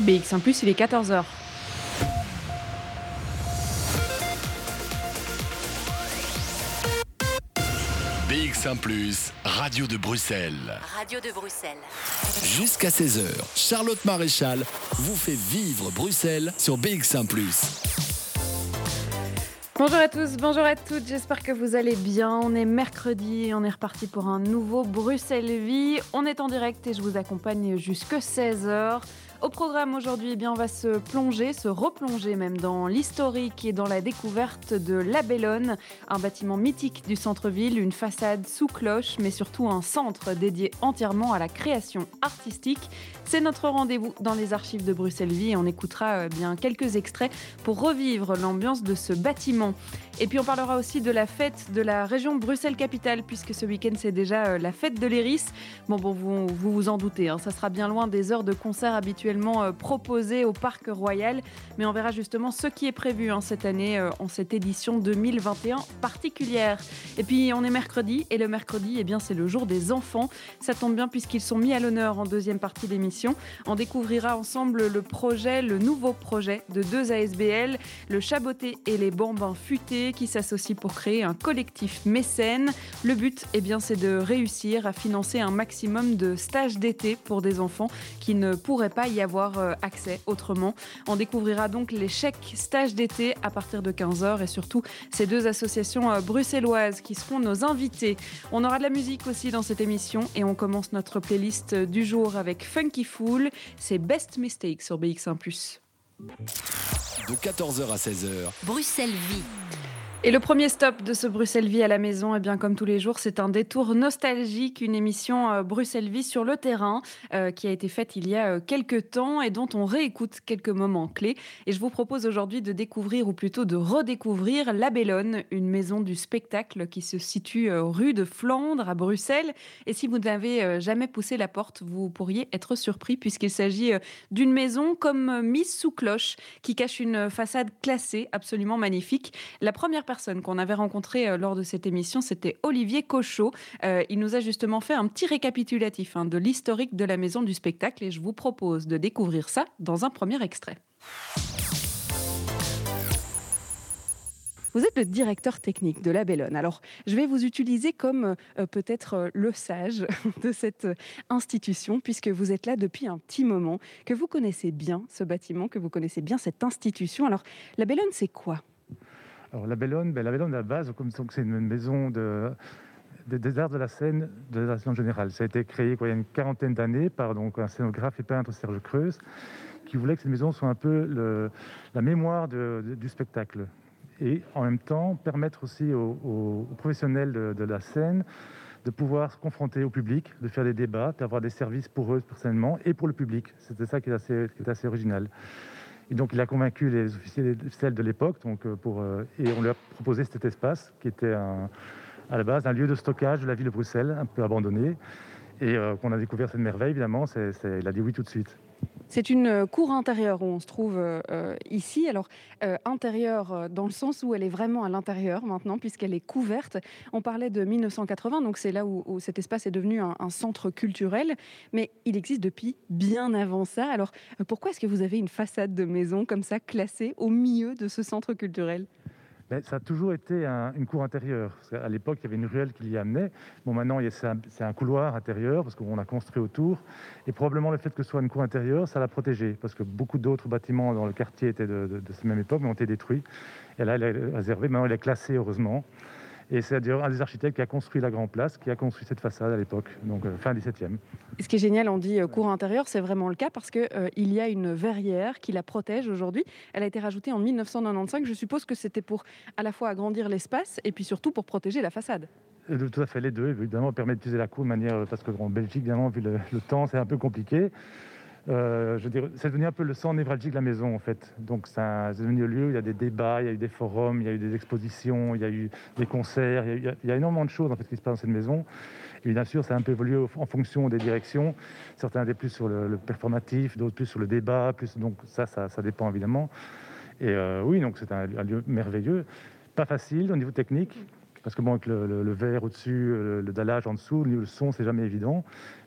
BX1 ⁇ il est 14h. BX1 ⁇ Radio de Bruxelles. Radio de Bruxelles. Jusqu'à 16h, Charlotte Maréchal vous fait vivre Bruxelles sur BX1 ⁇ Bonjour à tous, bonjour à toutes, j'espère que vous allez bien. On est mercredi et on est reparti pour un nouveau Bruxelles Vie. On est en direct et je vous accompagne jusque 16h. Au programme aujourd'hui, eh on va se plonger, se replonger même dans l'historique et dans la découverte de La Bellone, un bâtiment mythique du centre-ville, une façade sous cloche, mais surtout un centre dédié entièrement à la création artistique. C'est notre rendez-vous dans les archives de Bruxelles Vie et on écoutera euh, bien quelques extraits pour revivre l'ambiance de ce bâtiment. Et puis on parlera aussi de la fête de la région Bruxelles-Capitale, puisque ce week-end c'est déjà euh, la fête de l'Eris. Bon, bon, vous vous, en doutez, hein, ça sera bien loin des heures de concert habituellement euh, proposées au Parc Royal, mais on verra justement ce qui est prévu hein, cette année euh, en cette édition 2021 particulière. Et puis on est mercredi, et le mercredi, eh bien c'est le jour des enfants. Ça tombe bien puisqu'ils sont mis à l'honneur en deuxième partie d'émission. On découvrira ensemble le projet, le nouveau projet de deux ASBL, le Chaboté et les Bambins Futés qui s'associent pour créer un collectif mécène. Le but, eh bien, c'est de réussir à financer un maximum de stages d'été pour des enfants qui ne pourraient pas y avoir euh, accès autrement. On découvrira donc les chèques stages d'été à partir de 15h et surtout ces deux associations euh, bruxelloises qui seront nos invités. On aura de la musique aussi dans cette émission et on commence notre playlist du jour avec Funky Fool. C'est Best Mistake sur BX1 de 14h à 16h. Bruxelles Vie. Et le premier stop de ce Bruxelles Vie à la maison, eh bien comme tous les jours, c'est un détour nostalgique, une émission euh, Bruxelles Vie sur le terrain euh, qui a été faite il y a euh, quelques temps et dont on réécoute quelques moments clés. Et je vous propose aujourd'hui de découvrir ou plutôt de redécouvrir La Bellone, une maison du spectacle qui se situe rue de Flandre à Bruxelles. Et si vous n'avez jamais poussé la porte, vous pourriez être surpris puisqu'il s'agit d'une maison comme mise sous cloche qui cache une façade classée absolument magnifique. La première personne qu'on avait rencontrée euh, lors de cette émission, c'était Olivier Cochot. Euh, il nous a justement fait un petit récapitulatif hein, de l'historique de la maison du spectacle et je vous propose de découvrir ça dans un premier extrait. Vous êtes le directeur technique de la Bellone. Alors, je vais vous utiliser comme euh, peut-être le sage de cette institution, puisque vous êtes là depuis un petit moment, que vous connaissez bien ce bâtiment, que vous connaissez bien cette institution. Alors, la Bellone, c'est quoi? Alors la Bellone, ben, la Bellone à la base, comme c'est une maison de, des arts de la scène de la Nation générale. Ça a été créé il y a une quarantaine d'années par donc, un scénographe et peintre Serge Creuse, qui voulait que cette maison soit un peu la mémoire du spectacle. Et en même temps, permettre aussi aux, professionnels de, la scène de pouvoir se confronter au public, de faire des débats, d'avoir des services pour eux personnellement et pour le public. C'était ça qui est assez original. Donc, il a convaincu les officiers officiels de l'époque, euh, euh, et on lui a proposé cet espace qui était à la base un lieu de stockage de la ville de Bruxelles, un peu abandonné. Et euh, qu'on a découvert cette merveille, évidemment, il a dit oui tout de suite. C'est une euh, cour intérieure où on se trouve euh, euh, ici. Alors, intérieure dans le sens où elle est vraiment à l'intérieur maintenant, puisqu'elle est couverte. On parlait de 1980, donc c'est là où, cet espace est devenu un, un, centre culturel. Mais il existe depuis bien avant ça. Alors, pourquoi est-ce que vous avez une façade de maison comme ça, classée au milieu de ce centre culturel? Ça a toujours été une cour intérieure. À l'époque, il y avait une ruelle qui l'y amenait. Bon, maintenant, c'est un, couloir intérieur parce qu'on a construit autour. Et probablement le fait que ce soit une cour intérieure, ça l'a protégée parce que beaucoup d'autres bâtiments dans le quartier étaient de, de cette même époque, mais ont été détruits. Et là, elle est réservée. Maintenant, elle est classée, heureusement. Et c'est un des architectes qui a construit la Grand Place, qui a construit cette façade à l'époque, donc euh, fin 17e. ce qui est génial, on dit euh, cour intérieure, c'est vraiment le cas parce qu'il euh, il y a une verrière qui la protège aujourd'hui. Elle a été rajoutée en 1995. Je suppose que c'était pour à la fois agrandir l'espace et puis surtout pour protéger la façade. Tout à fait, les deux, évidemment, permet d'utiliser la cour de manière. Parce qu'en Belgique, évidemment, vu le, le temps, c'est un peu compliqué. Euh, c'est devenu un peu le sang névralgique de la maison en fait. Donc c'est devenu un lieu où il y a des débats, il y a eu des forums, il y a eu des expositions, il y a eu des concerts, il y a, énormément de choses en fait qui se passent dans cette maison. Et bien sûr, ça a un peu évolué en fonction des directions. Certains étaient plus sur le, performatif, d'autres plus sur le débat, donc ça, ça, dépend évidemment. Et euh, oui, donc c'est un, lieu merveilleux, pas facile au niveau technique, parce que bon, avec le, verre au-dessus, le, le, en dessous, le son, c'est jamais évident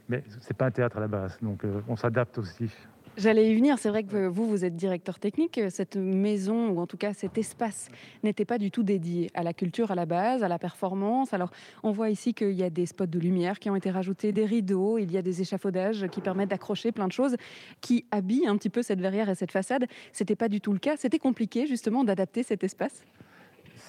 mais c'est pas un théâtre à la base, donc euh, on s'adapte aussi. J'allais y venir. C'est vrai que vous, vous êtes directeur technique. Cette maison, ou en tout cas cet espace, n'était pas du tout dédié à la culture à la base, à la performance. Alors, on voit ici qu'il y a des spots de lumière qui ont été rajoutés, des rideaux, il y a des échafaudages qui permettent d'accrocher plein de choses qui habillent un petit peu cette verrière et cette façade. C'était pas du tout le cas. C'était compliqué justement d'adapter cet espace?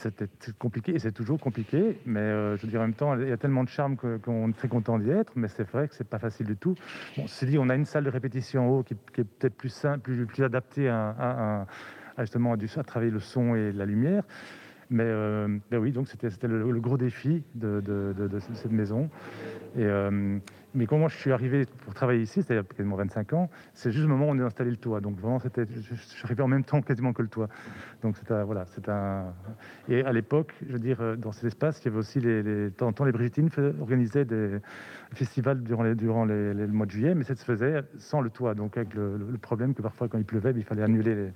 C'était compliqué et c'est toujours compliqué, mais euh, je veux dire en même temps, il y a tellement de charme qu'on est très content d'y être, mais c'est vrai que c'est pas facile du tout. Bon, c'est dit, on a une salle de répétition en haut qui, est peut-être plus simple, plus, adaptée à, justement à, travailler le son et la lumière. Mais, euh, ben oui, donc c'était le, gros défi de, cette maison. Euh, mais comment je suis arrivé pour travailler ici, c'est-à-dire quasiment 25 ans, c'est juste le moment où on a installé le toit. Donc vraiment, c'était, je, suis arrivé en même temps quasiment que le toit. Donc c'était voilà, c'est un. Et à l'époque, je veux dire, dans cet espace, il y avait aussi les, les temps, temps les Brigittines organisaient des festivals durant les durant le mois de juillet, mais ça se faisait sans le toit. Donc avec le, problème que parfois quand il pleuvait, il fallait annuler les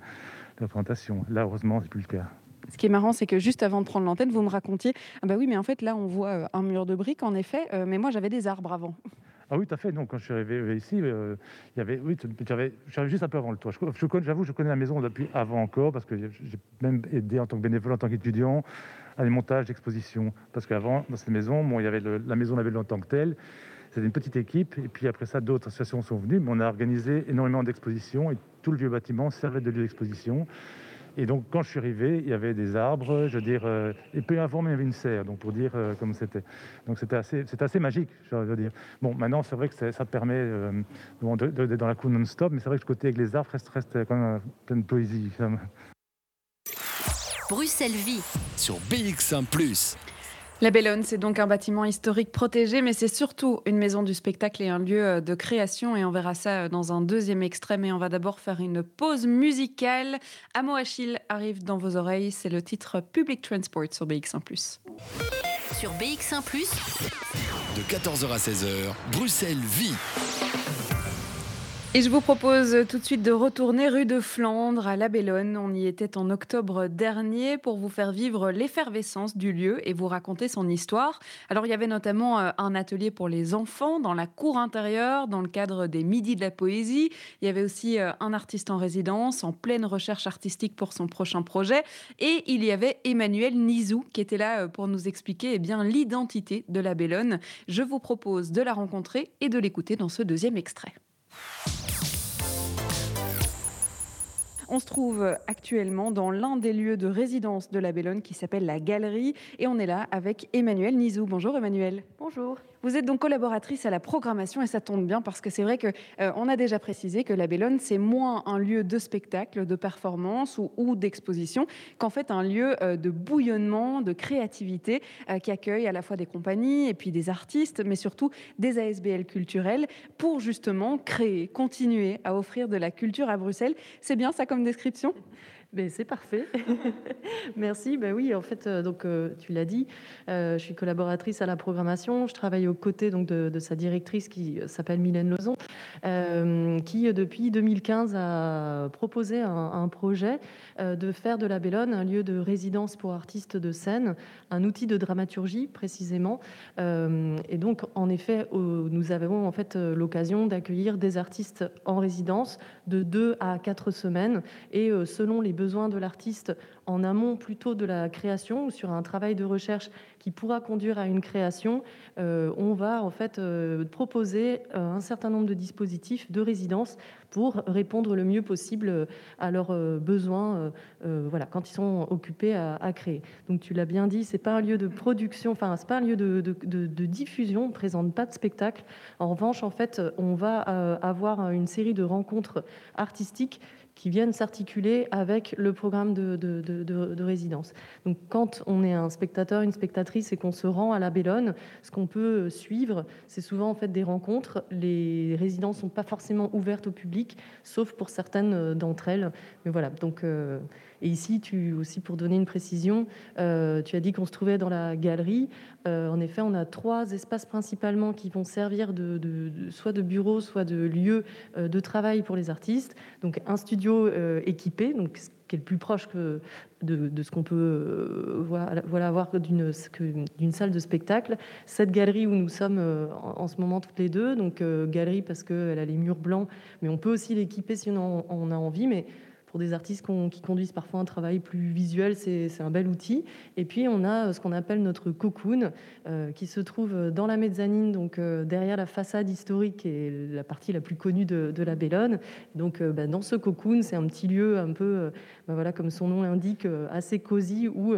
représentations. Là, heureusement, c'est plus le cas. Ce qui est marrant, c'est que juste avant de prendre l'antenne, vous me racontiez Ah, bah oui, mais en fait, là, on voit euh, un mur de briques, en effet, euh, mais moi, j'avais des arbres avant. Ah oui, tout à fait. Donc, quand je suis arrivé euh, ici, il y avait, oui, j'avais, j'arrive juste un peu avant le toit. Je, j'avoue, je connais la maison depuis avant encore, parce que j'ai même aidé en tant que bénévole, en tant qu'étudiant, à des montages d'expositions. Parce qu'avant, dans cette maison, bon, il y avait la maison en tant que telle. C'était une petite équipe, et puis après ça, d'autres associations sont venues, mais on a organisé énormément d'expositions, et tout le vieux bâtiment servait de lieu d'exposition. Et donc, quand je suis arrivé, il y avait des arbres, je veux dire, euh, et peu avant, il y avait une serre, donc pour dire euh, comme c'était. Donc, c'était assez, assez magique, je veux dire. Bon, maintenant, c'est vrai que ça permet euh, d'être dans la cour non-stop, mais c'est vrai que ce côté avec les arbres reste, reste quand même plein de poésie. Bruxelles Vie sur BX1 ⁇ la Bellone, c'est donc un bâtiment historique protégé, mais c'est surtout une maison du spectacle et un lieu euh, de création. Et on verra ça euh, dans un deuxième extrait. Mais on va d'abord faire une pause musicale. Amo Achille arrive dans vos oreilles. C'est le titre Public Transport sur BX1 Sur BX1 de 14h à 16h, Bruxelles vit. Et je vous propose tout de suite de retourner rue de Flandre à La Bellone. On y était en octobre dernier pour vous faire vivre l'effervescence du lieu et vous raconter son histoire. Alors il y avait notamment euh, un atelier pour les enfants dans la cour intérieure dans le cadre des Midis de la Poésie. Il y avait aussi euh, un artiste en résidence en pleine recherche artistique pour son prochain projet. Et il y avait Emmanuel Nizou qui était là euh, pour nous expliquer eh l'identité de La Bellone. Je vous propose de la rencontrer et de l'écouter dans ce deuxième extrait. On se trouve actuellement dans l'un des lieux de résidence de la Bellone qui s'appelle la Galerie et on est là avec Emmanuel Nizou. Bonjour Emmanuel. Bonjour. Vous êtes donc collaboratrice à la programmation et ça tombe bien parce que c'est vrai qu'on euh, a déjà précisé que la Bellone, c'est moins un lieu de spectacle, de performance ou, d'exposition qu'en fait un lieu euh, de bouillonnement, de créativité euh, qui accueille à la fois des compagnies et puis des artistes, mais surtout des ASBL culturels pour justement créer, continuer à offrir de la culture à Bruxelles. C'est bien ça comme description? C'est parfait. Merci. Ben oui, en fait, euh, donc euh, tu l'as dit, euh, je suis collaboratrice à la programmation. Je travaille aux côtés donc de, sa directrice qui s'appelle Mylène Lozon, qui depuis 2015 a proposé un, projet de faire de la Bellone un lieu de résidence pour artistes de scène, un outil de dramaturgie précisément. et donc, en effet, nous avons en fait l'occasion d'accueillir des artistes en résidence de deux à quatre semaines et selon les besoins de l'artiste en amont plutôt de la création ou sur un travail de recherche qui pourra conduire à une création, euh, on va en fait euh, proposer euh, un certain nombre de dispositifs de résidence pour répondre le mieux possible à leurs besoins, voilà, quand ils sont occupés à, créer. Donc tu l'as bien dit, c'est pas un lieu de production, enfin c'est pas un lieu de, de, diffusion, on présente pas de spectacle. En revanche, en fait, on va avoir une série de rencontres artistiques qui viennent s'articuler avec le programme de, de, résidence. Donc quand on est un spectateur, une spectatrice et qu'on se rend à la Bellone, ce qu'on peut suivre, c'est souvent en fait des rencontres. Les résidences ne sont pas forcément ouvertes au public, sauf pour certaines d'entre elles. Mais voilà, donc euh, Et ici, tu aussi pour donner une précision, tu as dit qu'on se trouvait dans la galerie. en effet, on a trois espaces principalement qui vont servir de, soit de bureau, soit de lieu de travail pour les artistes. Donc un studio équipé, donc qui est le plus proche de, ce qu'on peut euh, voilà, avoir d'une salle de spectacle. Cette galerie où nous sommes euh, en, ce moment toutes les deux, donc euh, galerie parce qu'elle a les murs blancs, mais on peut aussi l'équiper si on, on a envie, mais pour des artistes qui conduisent parfois un travail plus visuel, c'est un bel outil. Et puis on a euh, ce qu'on appelle notre cocoon, euh, qui se trouve dans la mezzanine, donc euh, derrière la façade historique et la partie la plus connue de, la Bellone. Donc bah, dans ce cocoon, c'est un petit lieu un peu, bah, voilà, comme son nom l'indique, assez cosy où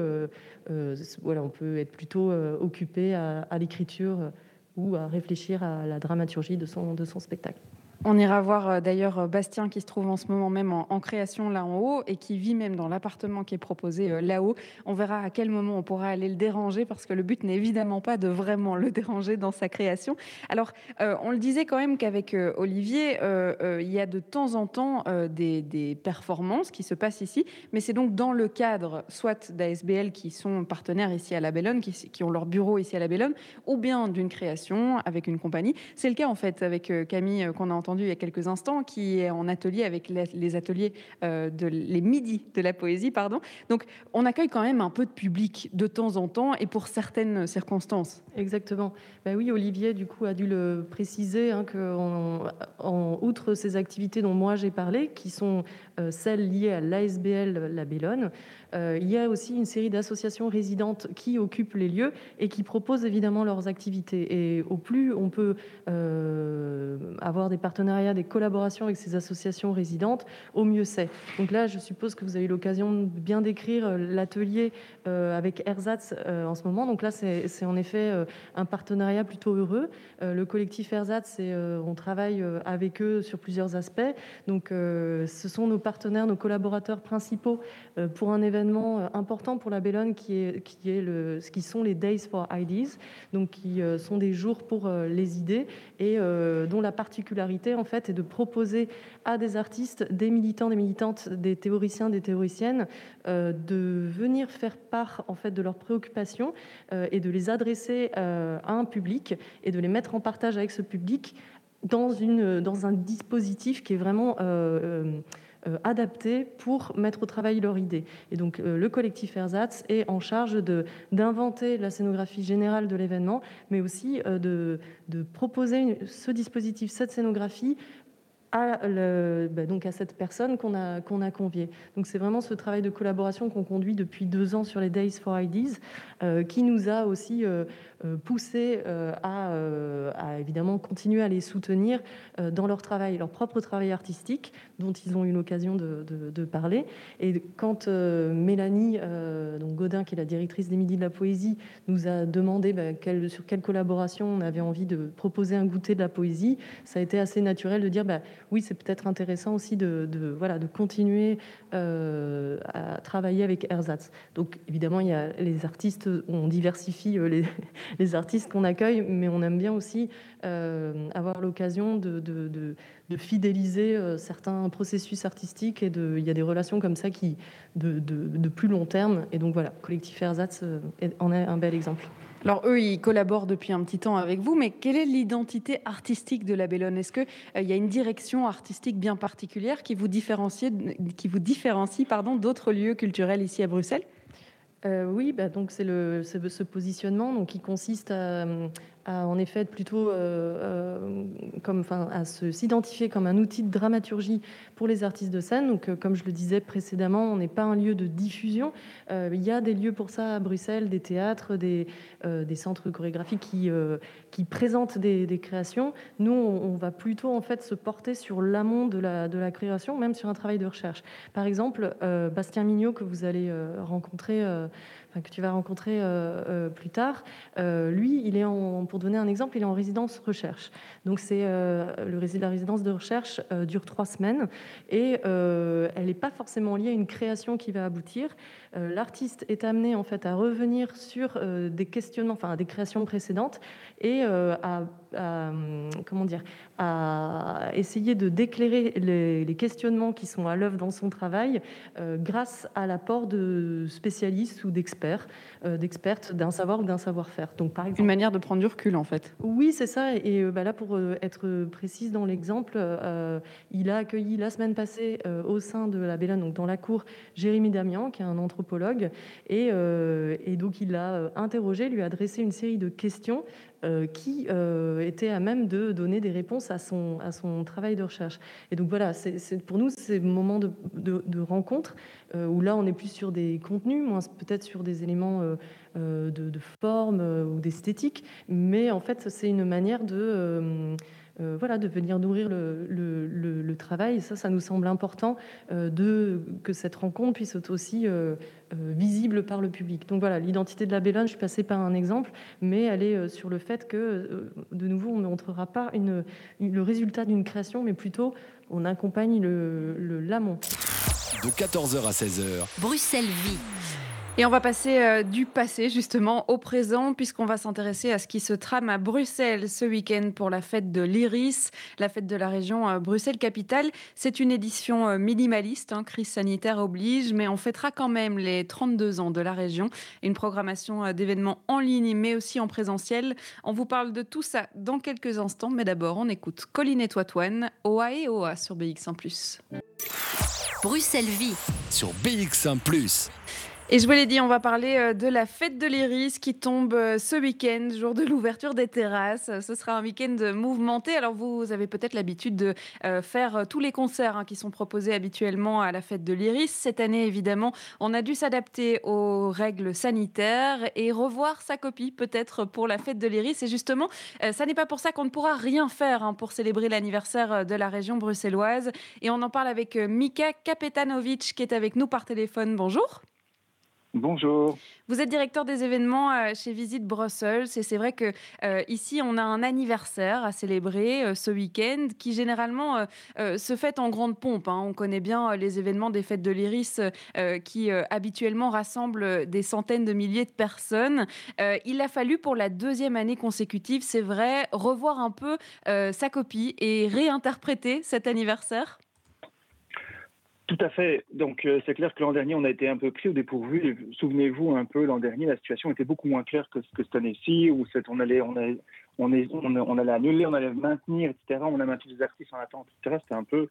voilà, on peut être plutôt occupé à, l'écriture ou à réfléchir à la dramaturgie de son spectacle. On ira voir euh, d'ailleurs euh, Bastien qui se trouve en ce moment même en, création là en haut et qui vit même dans l'appartement qui est proposé euh, là-haut. On verra à quel moment on pourra aller le déranger parce que le but n'est évidemment pas de vraiment le déranger dans sa création. Alors, on le disait quand même qu'avec Olivier, il y a de temps en temps des, performances qui se passent ici, mais c'est donc dans le cadre soit d'ASBL qui sont partenaires ici à la Bellone, qui, qui, ont leur bureau ici à la Bellone, ou bien d'une création avec une compagnie. C'est le cas en fait avec Camille qu'on a entendu il y a quelques instants, qui est en atelier avec les, ateliers euh, de les midis de la poésie, pardon. Donc, on accueille quand même un peu de public de temps en temps et pour certaines circonstances. Exactement. Ben oui, Olivier, du coup, a dû le préciser hein, qu'en en, outre ces activités dont moi j'ai parlé, qui sont euh, celles liées à l'ASBL La Bellone, il y a aussi une série d'associations résidentes qui occupent les lieux et qui proposent évidemment leurs activités. Et au plus on peut euh, avoir des partenariats, des collaborations avec ces associations résidentes, au mieux c'est. Donc là, je suppose que vous avez eu l'occasion de bien décrire euh, l'atelier avec Ersatz en ce moment. Donc là, c'est en effet un partenariat plutôt heureux. Le collectif Ersatz, on travaille avec eux sur plusieurs aspects. Donc ce sont nos partenaires, nos collaborateurs principaux pour un événement euh, important pour la Bellone qui, est, qui, est le, qui sont les Days for Ideas, donc qui euh, sont des jours pour euh, les idées et dont la particularité en fait est de proposer à des artistes, des militants, des militantes, des théoriciens, des théoriciennes de venir faire part en fait de leurs préoccupations et de les adresser à un public et de les mettre en partage avec ce public dans, une, dans un dispositif qui est vraiment adaptés pour mettre au travail leur idée. Et donc euh, le collectif Ersatz est en charge d'inventer la scénographie générale de l'événement, mais aussi euh, de, de, proposer ce dispositif, cette scénographie à, bah, donc à cette personne qu'on a, qu'on a conviée. Donc c'est vraiment ce travail de collaboration qu'on conduit depuis deux ans sur les Days for Ideas, qui nous a aussi euh, euh, euh, à, évidemment continuer à les soutenir dans leur travail, leur propre travail artistique, dont ils ont eu l'occasion de, parler. Et quand Mélanie donc Godin, qui est la directrice des Midis de la Poésie, nous a demandé bah, sur quelle collaboration on avait envie de proposer un goûter de la poésie, ça a été assez naturel de dire bah, oui, c'est peut-être intéressant aussi de, voilà, de continuer à travailler avec Ersatz. Donc évidemment, il y a les artistes, on diversifie les, les artistes qu'on accueille, mais on aime bien aussi euh, avoir l'occasion de, fidéliser euh, certains processus artistiques et il y a des relations comme ça qui de, plus long terme. Et donc voilà, Collectif Ersatz euh, en est un bel exemple. Alors eux, ils collaborent depuis un petit temps avec vous, mais quelle est l'identité artistique de la Bellone? Est-ce qu'il il y a une direction artistique bien particulière qui vous différencie, qui vous différencie pardon, d'autres lieux culturels ici à Bruxelles? Oui, bah donc c'est ce positionnement donc, qui consiste à, à en effet plutôt euh, euh, comme, enfin, à s'identifier comme un outil de dramaturgie pour les artistes de scène. Donc, euh, comme je le disais précédemment, on n'est pas un lieu de diffusion. il y a des lieux pour ça à Bruxelles, des théâtres, des, des centres chorégraphiques qui, qui présentent des, des, créations. Nous, on, va plutôt en fait se porter sur l'amont de la, de la création, même sur un travail de recherche. Par exemple, Bastien Mignot que vous allez rencontrer que tu vas rencontrer euh, euh, plus tard, euh, lui, il est pour donner un exemple, il est en résidence recherche. Donc c'est le, la résidence de recherche dure trois semaines et elle n'est pas forcément liée à une création qui va aboutir. L'artiste est amené en fait à revenir sur des questionnements, enfin des créations précédentes et à comment dire, à essayer de d'éclairer les, questionnements qui sont à l'œuvre dans son travail grâce à l'apport de spécialistes ou d'experts, d'expertes d'un savoir ou d'un savoir-faire. Donc, par exemple, une manière de prendre du recul, en fait. Oui, c'est ça. Et bah, là, pour être précise dans l'exemple, il a accueilli la semaine passée au sein de la Bélane, donc dans la cour, Jérémy Damian, qui est un anthropologue, et, donc il l'a interrogé, lui a adressé une série de questions euh, qui euh, était à même de donner des réponses à son, à son travail de recherche. Et donc voilà, c'est, pour nous, c'est moment de, de, rencontre euh, où là, on est plus sur des contenus, moins peut-être sur des éléments de, forme ou d'esthétique, mais en fait, c'est une manière de euh, voilà, de venir nourrir le, travail. Et ça, ça nous semble important euh, de, que cette rencontre puisse être aussi euh, visible par le public. Donc voilà, l'identité de la Bélone, je suis passée par un exemple, mais elle est sur le fait que, de nouveau, on ne montrera pas une, le résultat d'une création, mais plutôt on accompagne l'amont. De 14h à 16h. Bruxelles vit. Et on va passer euh, du passé justement au présent puisqu'on va s'intéresser à ce qui se trame à Bruxelles ce week-end pour la fête de l'Iris, la fête de la région euh, Bruxelles-Capitale. C'est une édition euh, minimaliste, hein, crise sanitaire oblige, mais on fêtera quand même les 32 ans de la région. Une programmation d'événements en ligne mais aussi en présentiel. On vous parle de tout ça dans quelques instants, mais d'abord on écoute Colline et Toitouane, OA et OA sur BX1 ⁇ Bruxelles vit sur BX1 ⁇ et je vous l'ai dit, on va parler euh, de la fête de l'Iris qui tombe euh, ce week-end, jour de l'ouverture des terrasses. Ce sera un week-end mouvementé. Alors vous avez peut-être l'habitude de euh, faire tous les concerts hein, qui sont proposés habituellement à la fête de l'Iris. Cette année, évidemment, on a dû s'adapter aux règles sanitaires et revoir sa copie peut-être pour la fête de l'Iris. Et justement, ça n'est pas pour ça qu'on ne pourra rien faire hein, pour célébrer l'anniversaire de la région bruxelloise. Et on en parle avec Mika Kapetanovic qui est avec nous par téléphone. Bonjour. Bonjour. Vous êtes directeur des événements euh, chez Visite Brussels et c'est vrai que euh, ici on a un anniversaire à célébrer euh, ce week-end qui généralement se fête en grande pompe. Hein. On connaît bien les événements des fêtes de l'Iris qui habituellement rassemblent des centaines de milliers de personnes. il a fallu pour la deuxième année consécutive, c'est vrai, revoir un peu sa copie et réinterpréter cet anniversaire. Tout à fait. Donc euh, c'est clair que l'an dernier, on a été un peu pris au dépourvu. Souvenez-vous un peu, l'an dernier, la situation était beaucoup moins claire que, que cette année-ci, où on allait, on, allait, on, est, on, allait annuler, on allait maintenir, etc. On a maintenu des artistes en attente, etc. C'était un peu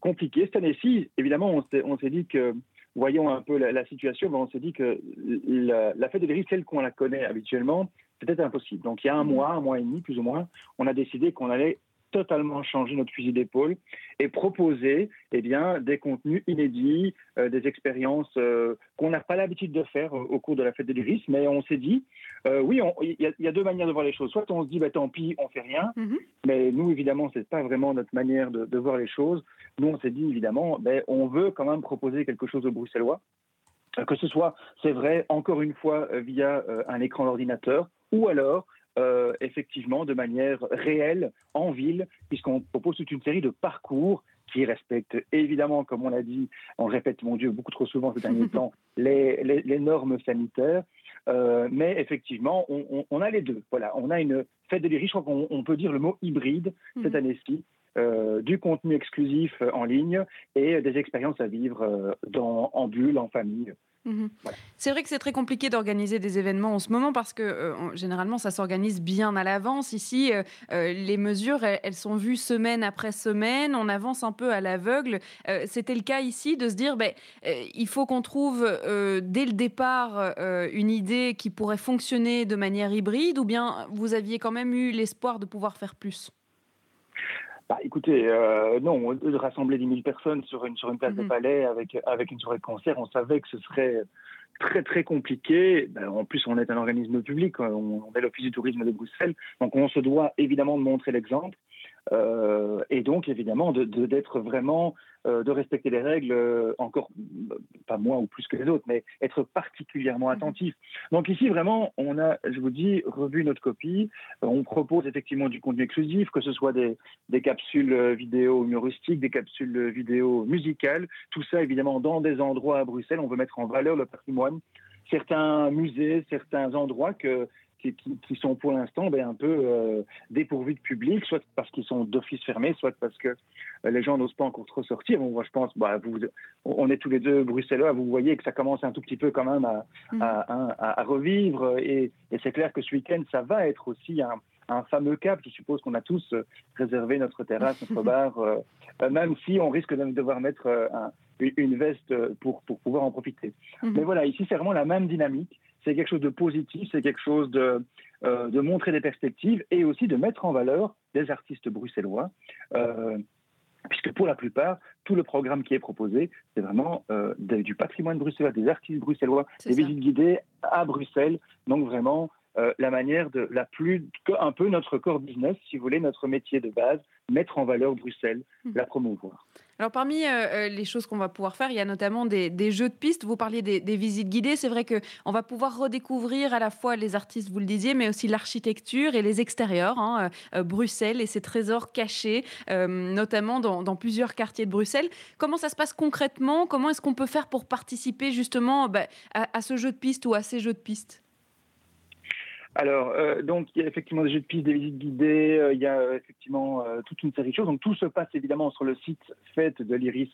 compliqué. Cette année-ci, évidemment, on s'est dit que, voyons un peu la, situation, ben, on s'est dit que la, fête de risques, telle qu'on la connaît habituellement, c'était impossible. Donc il y a un mois, un mois et demi plus ou moins, on a décidé qu'on allait totalement changer notre fusil d'épaule et proposer eh bien, des contenus inédits, euh, des expériences euh, qu'on n'a pas l'habitude de faire au cours de la fête de l'Iris. Mais on s'est dit, euh, oui, il y, a deux manières de voir les choses. Soit on se dit, bah, tant pis, on fait rien. Mhm. Mais nous, évidemment, ce n'est pas vraiment notre manière de, voir les choses. Nous, on s'est dit, évidemment, ben, on veut quand même proposer quelque chose aux Bruxellois. Que ce soit, c'est vrai, encore une fois, via un écran d'ordinateur, ou alors euh, effectivement de manière réelle en ville, puisqu'on propose toute une série de parcours qui respectent évidemment, comme on l'a dit, on répète, mon Dieu, beaucoup trop souvent ces derniers temps, les, les, normes sanitaires. Euh, mais effectivement, on, on, a les deux. Voilà, on a une fête de l'Iris, je crois qu'on peut dire le mot hybride cette mhm. année-ci, euh, du contenu exclusif en ligne et des expériences à vivre dans, en bulle, en famille. Mhm. C'est vrai que c'est très compliqué d'organiser des événements en ce moment parce que euh, généralement ça s'organise bien à l'avance. Ici, euh, euh, les mesures, elles, sont vues semaine après semaine. On avance un peu à l'aveugle. C'était le cas ici de se dire, ben, il faut qu'on trouve dès le départ une idée qui pourrait fonctionner de manière hybride ou bien vous aviez quand même eu l'espoir de pouvoir faire plus? Bah, écoutez, euh, non, de rassembler 10 000 personnes sur une, sur une place de mhm. palais avec, avec une soirée de concert, on savait que ce serait très très compliqué. Ben, en plus, on est un organisme public, on, est l'Office du tourisme de Bruxelles, donc on se doit évidemment de montrer l'exemple. Euh, et donc, évidemment, d'être de, d'être vraiment, euh, de respecter les règles, euh, encore, pas moins ou plus que les autres, mais être particulièrement mhm. attentif. Donc ici, vraiment, on a, je vous dis, revu notre copie. on propose effectivement du contenu exclusif, que ce soit des, des capsules vidéo humoristiques, des capsules vidéo musicales, tout ça, évidemment, dans des endroits à Bruxelles. On veut mettre en valeur le patrimoine certains musées, certains endroits que, qui, qui, sont pour l'instant ben, un peu euh, dépourvus de public, soit parce qu'ils sont d'office fermés, soit parce que euh, les gens n'osent pas encore trop sortir. Bon, moi, je pense, bah, vous, on est tous les deux bruxellois, vous voyez que ça commence un tout petit peu quand même à, mm. à, à, revivre. Et, et c'est clair que ce week-end, ça va être aussi un, un fameux cap. Je suppose qu'on a tous euh, réservé notre terrasse, notre bar, même si on risque de devoir mettre un, une veste pour, pour pouvoir en profiter. Mm-hmm. Mais voilà, ici, c'est vraiment la même dynamique c'est quelque chose de positif, c'est quelque chose de, euh, de montrer des perspectives et aussi de mettre en valeur des artistes bruxellois. Euh, puisque pour la plupart, tout le programme qui est proposé, c'est vraiment euh, du patrimoine bruxellois, des artistes bruxellois, des visites guidées à Bruxelles. Donc vraiment, la manière de la plus un peu notre core business, si vous voulez, notre métier de base, mettre en valeur Bruxelles, mmh. la promouvoir. Alors parmi euh, euh, les choses qu'on va pouvoir faire, il y a notamment des, jeux de pistes. Vous parliez des, visites guidées. C'est vrai qu'on va pouvoir redécouvrir à la fois les artistes, vous le disiez, mais aussi l'architecture et les extérieurs, hein, euh, Bruxelles et ses trésors cachés, notamment dans, plusieurs quartiers de Bruxelles. Comment ça se passe concrètement? Comment est-ce qu'on peut faire pour participer justement bah, à ce jeu de pistes ou à ces jeux de pistes alors, euh, donc, il y a effectivement des jeux de pistes, des visites guidées, euh, il y a euh, effectivement toute une série de choses. Donc, tout se passe évidemment sur le site fête de l'Iris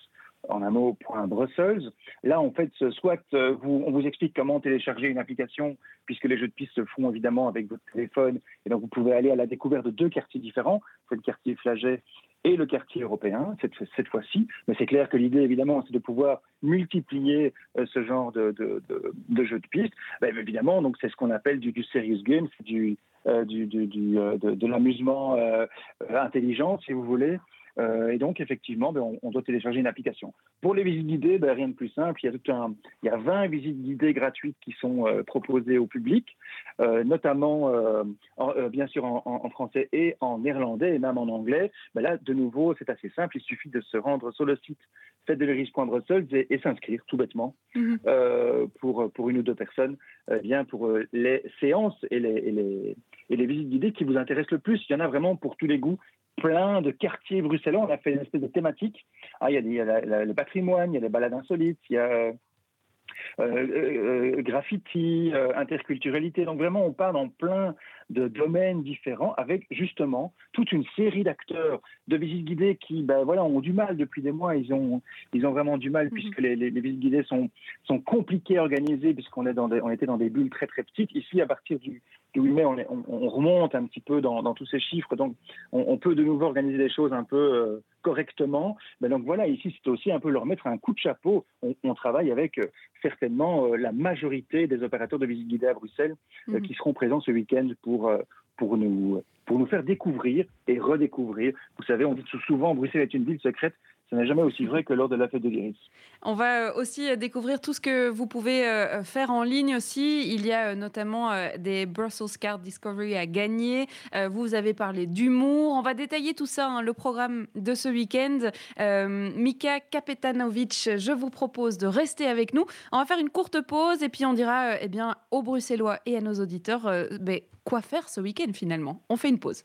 en un mot, Brussels. Là, en fait, soit vous, on vous explique comment télécharger une application, puisque les jeux de pistes se font évidemment avec votre téléphone, et donc vous pouvez aller à la découverte de deux quartiers différents, c'est le quartier Flaget et le quartier européen cette, fois-ci. Mais c'est clair que l'idée, évidemment, c'est de pouvoir multiplier euh, ce genre de, jeux de piste. Ben, évidemment, donc c'est ce qu'on appelle du, serious game, euh, du euh, de, l'amusement intelligent, si vous voulez. Euh, et donc, effectivement, ben, on, doit télécharger une application. Pour les visites guidées, ben, rien de plus simple. Il y a, tout un, il y a 20 visites guidées gratuites qui sont euh, proposées au public, euh, notamment, bien sûr, en, français et en néerlandais, et même en anglais. Ben là, de nouveau, c'est assez simple. Il suffit de se rendre sur le site fêtedeleris.brussels et, et s'inscrire tout bêtement mhm. pour, pour une ou deux personnes, bien pour les séances et les, et les, et les visites guidées qui vous intéressent le plus. Il y en a vraiment pour tous les goûts plein de quartiers bruxellois. On a fait une espèce de thématique. Ah, il y a, le patrimoine, il y a les balades insolites, il y a euh, euh, euh, graffiti, interculturalité. Donc vraiment, on part dans plein de domaines différents avec justement toute une série d'acteurs de visites guidées qui ben, voilà, ont du mal depuis des mois. Ils ont, ils ont vraiment du mal mhm. puisque les, les, visites guidées sont, sont compliquées à organiser puisqu'on est dans on était dans des bulles très très petites. Ici, à partir du, du 8 mai, on, on, remonte un petit peu dans, dans tous ces chiffres. Donc on, peut de nouveau organiser des choses un peu euh, correctement. Mais donc voilà, ici, c'est aussi un peu leur mettre un coup de chapeau. On, travaille avec euh, certainement euh, la majorité des opérateurs de visites guidées à Bruxelles mhm. qui seront présents ce week-end pour pour, nous, pour nous faire découvrir et redécouvrir. Vous savez, on dit souvent Bruxelles est une ville secrète. Ce n'est jamais aussi vrai que lors de la fête de l'Iris. On va euh, aussi euh, découvrir tout ce que vous pouvez faire en ligne aussi. Il y a notamment des Brussels Card Discovery à gagner. Vous avez parlé d'humour. On va détailler tout ça, hein, le programme de ce week-end. Mika Kapetanovic, je vous propose de rester avec nous. On va faire une courte pause et puis on dira eh bien, aux Bruxellois et à nos auditeurs ben, quoi faire ce week-end finalement. On fait une pause.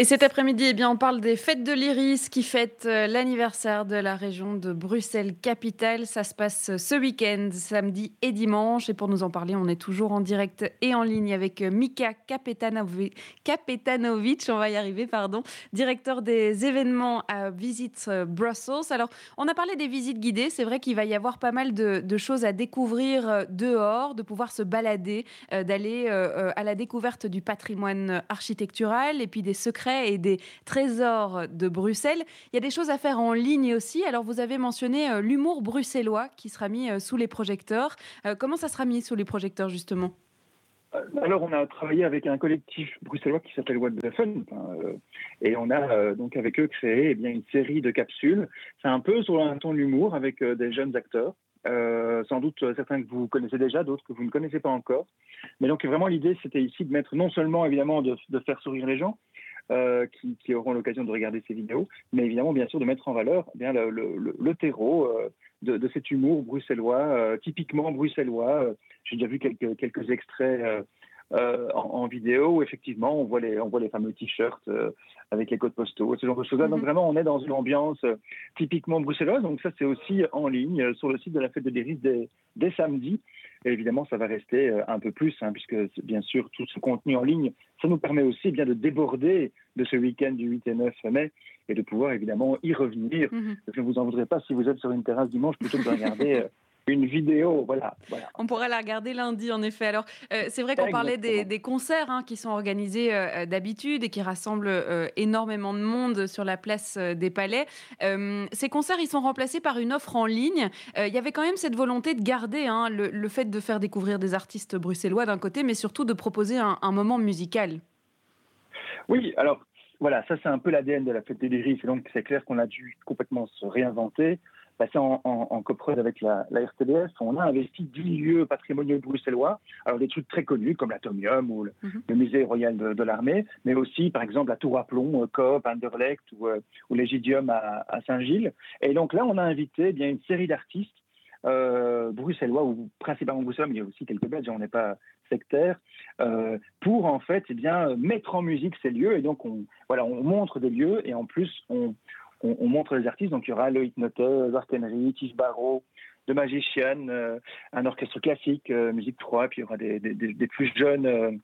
et cet après-midi, eh bien, on parle des fêtes de l'Iris qui fêtent euh, l'anniversaire de la région de Bruxelles-Capitale. Ça se passe ce week-end, samedi et dimanche. Et pour nous en parler, on est toujours en direct et en ligne avec euh, Mika Kapetanovic, on va y arriver, pardon, directeur des événements à Visit euh, Brussels. Alors, on a parlé des visites guidées. C'est vrai qu'il va y avoir pas mal de, choses à découvrir dehors, de pouvoir se balader, d'aller à la découverte du patrimoine architectural et puis des secrets et des trésors de Bruxelles. Il y a des choses à faire en ligne aussi. Alors, vous avez mentionné euh, l'humour bruxellois qui sera mis euh, sous les projecteurs. Euh, comment ça sera mis sous les projecteurs, justement? Alors, on a travaillé avec un collectif bruxellois qui s'appelle What the Fun, et on a donc avec eux créé eh bien, une série de capsules. C'est un peu sur un ton de l'humour avec des jeunes acteurs, sans doute certains que vous connaissez déjà, d'autres que vous ne connaissez pas encore. Mais donc vraiment l'idée c'était ici de mettre non seulement évidemment de, faire sourire les gens, euh, qui, auront l'occasion de regarder ces vidéos, mais évidemment, bien sûr, de mettre en valeur eh bien le, terreau euh, de, cet humour bruxellois, euh, typiquement bruxellois. J'ai déjà vu quelques extraits en, vidéo où effectivement on voit les, on voit les fameux t-shirts avec les codes postaux, ce genre de choses-là. Donc mhm. vraiment, on est dans une ambiance typiquement bruxelloise. Donc ça, c'est aussi en ligne sur le site de la fête de l'Iris dès, dès samedi. Et évidemment, ça va rester euh, un peu plus, hein, puisque bien sûr, tout ce contenu en ligne, ça nous permet aussi bien de déborder de ce week-end du 8 et 9 mai et de pouvoir évidemment y revenir. Mhm. Je ne vous en voudrais pas si vous êtes sur une terrasse dimanche plutôt que de regarder euh, une vidéo. Voilà, On pourrait la regarder lundi, en effet. Alors, euh, c'est vrai qu'on parlait des, concerts hein, qui sont organisés euh, d'habitude et qui rassemblent euh, énormément de monde sur la place des Palais. ces concerts, ils sont remplacés par une offre en ligne. Il y avait quand même cette volonté de garder hein, le, fait de faire découvrir des artistes bruxellois d'un côté, mais surtout de proposer un, moment musical. Oui, alors voilà, ça c'est un peu l'ADN de la fête des lyriques. Donc c'est clair qu'on a dû complètement se réinventer passé en, en, avec la, la, RTDS, on a investi 10 lieux patrimoniaux bruxellois, alors des trucs très connus comme l'Atomium ou le, mhm. Musée royal de, l'armée, mais aussi par exemple la Tour à Plomb, euh, Coop, Anderlecht ou, euh, ou l'Égidium à, Saint-Gilles. Et donc là, on a invité eh bien une série d'artistes euh, bruxellois ou principalement bruxellois, mais il y a aussi quelques Belges, on n'est pas sectaire, pour en fait eh bien mettre en musique ces lieux. Et donc on voilà, on montre des lieux et en plus on on, montre les artistes. Donc il y aura Loïc Notet, Zartenry, Tis Barreau, de Magician, euh, un orchestre classique, euh, musique 3, puis il y aura des, plus jeunes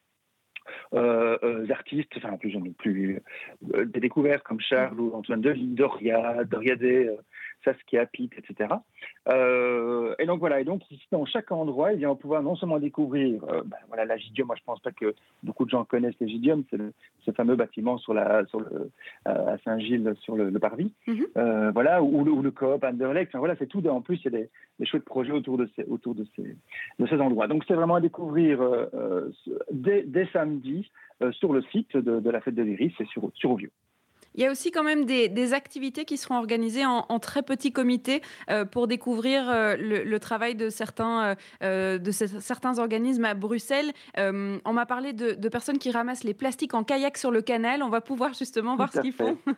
euh, artistes, enfin plus jeunes, plus des découvertes comme Charles ou Antoine Delis, Doria, Doriadé, Saskia, Pete, etc. Euh, et donc voilà, et donc ici dans chaque endroit, eh on pouvoir non seulement découvrir, euh, ben, voilà, l'Agidium. Moi, je pense pas que beaucoup de gens connaissent l'Agidium, c'est ce fameux bâtiment sur la, sur le, euh, à Saint-Gilles, sur le, parvis, mhm. voilà, ou, le Coop, Anderlecht. Enfin, voilà, c'est tout. En plus, il y a des, des chouettes projets autour de ces, autour de ces, de ces endroits. Donc c'est vraiment à découvrir dès, dès, samedi sur le site de, la fête de l'Iris et sur, sur Vieux. Il y a aussi quand même des, activités qui seront organisées en, très petits comités euh, pour découvrir euh, le, travail de certains, euh, de certains organismes à Bruxelles. on m'a parlé de, personnes qui ramassent les plastiques en kayak sur le canal. On va pouvoir justement voir ce qu'ils font.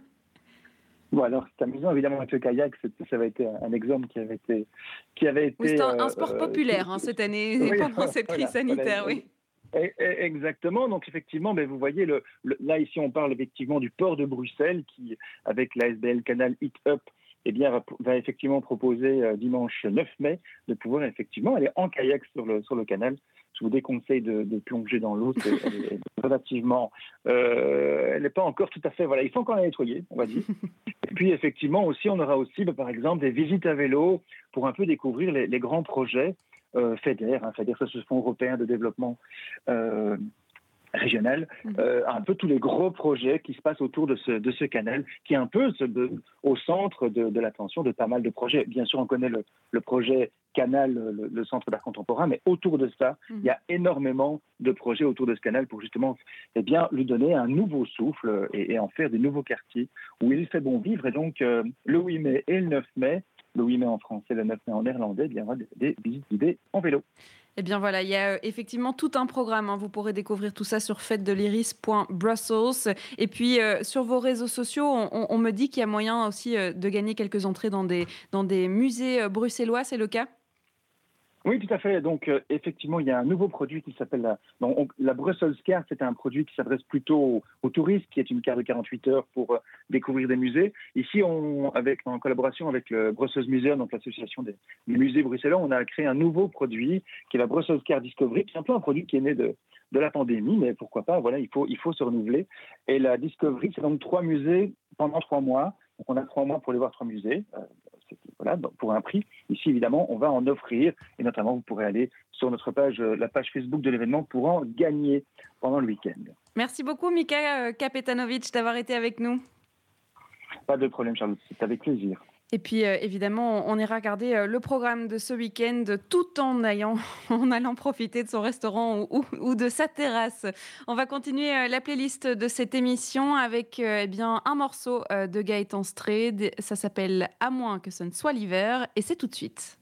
Bon, alors c'est amusant évidemment avec le kayak, ça avait été un exemple qui avait été, qui avait été. c'est un, sport populaire hein, cette année pendant cette crise sanitaire, oui. Exactement. Donc effectivement, ben, vous voyez, là ici on parle effectivement du port de Bruxelles qui, avec la SBL Canal Hit Up, eh va, effectivement proposer euh, dimanche 9 mai de pouvoir effectivement aller en kayak sur le, canal. Je vous déconseille de, plonger dans l'eau. Relativement, euh, elle n'est pas encore tout à fait. Voilà, il faut encore la nettoyer, on va dire. Et puis effectivement aussi, on aura aussi, ben, par exemple, des visites à vélo pour un peu découvrir les, grands projets FEDER, hein, FEDER, c'est ce fonds européen de développement euh, régional, mhm. euh, un peu tous les gros projets qui se passent autour de ce, de ce canal, qui est un peu au centre de, l'attention de pas mal de projets. Bien sûr, on connaît le, projet Canal, le, centre d'art contemporain, mais autour de ça, mhm. il y a énormément de projets autour de ce canal pour justement eh bien, lui donner un nouveau souffle et, en faire des nouveaux quartiers où il fait bon vivre. Et donc, le 8 mai et le 9 mai, le 8 mai en français, le 9 mai en néerlandais, il y aura des, visites guidées en vélo. Eh bien voilà, il y a euh, effectivement tout un programme. Hein. Vous pourrez découvrir tout ça sur fête-de-l'iris.brussels. Et puis euh, sur vos réseaux sociaux, on, me dit qu'il y a moyen aussi euh, de gagner quelques entrées dans des, dans des musées bruxellois. C'est le cas? Oui, tout à fait. Donc, euh, effectivement, il y a un nouveau produit qui s'appelle la, Brussels Card. C'est un produit qui s'adresse plutôt aux, touristes, qui est une carte de 48 heures pour euh, découvrir des musées. Ici, avec, en collaboration avec le Brussels Museum, donc l'association des, musées bruxellois, on a créé un nouveau produit qui est la Brussels Card Discovery, qui est un peu un produit qui est né de, de la pandémie, mais pourquoi pas, voilà, il faut, il faut se renouveler. Et la Discovery, c'est donc trois musées pendant trois mois. Donc, on a trois mois pour aller voir trois musées. Euh, voilà, pour un prix. Ici, évidemment, on va en offrir et notamment, vous pourrez aller sur notre page, euh, la page Facebook de l'événement pour en gagner pendant le week-end. Merci beaucoup, Mika euh, Kapetanovic, d'avoir été avec nous. Pas de problème, Charlotte, c'est avec plaisir. Et puis euh, évidemment, on ira regarder euh, le programme de ce week-end tout en, en allant profiter de son restaurant ou, de sa terrasse. On va continuer euh, la playlist de cette émission avec eh bien, un morceau de Gaëtan Stré. Ça s'appelle À moins que ce ne soit l'hiver et c'est tout de suite.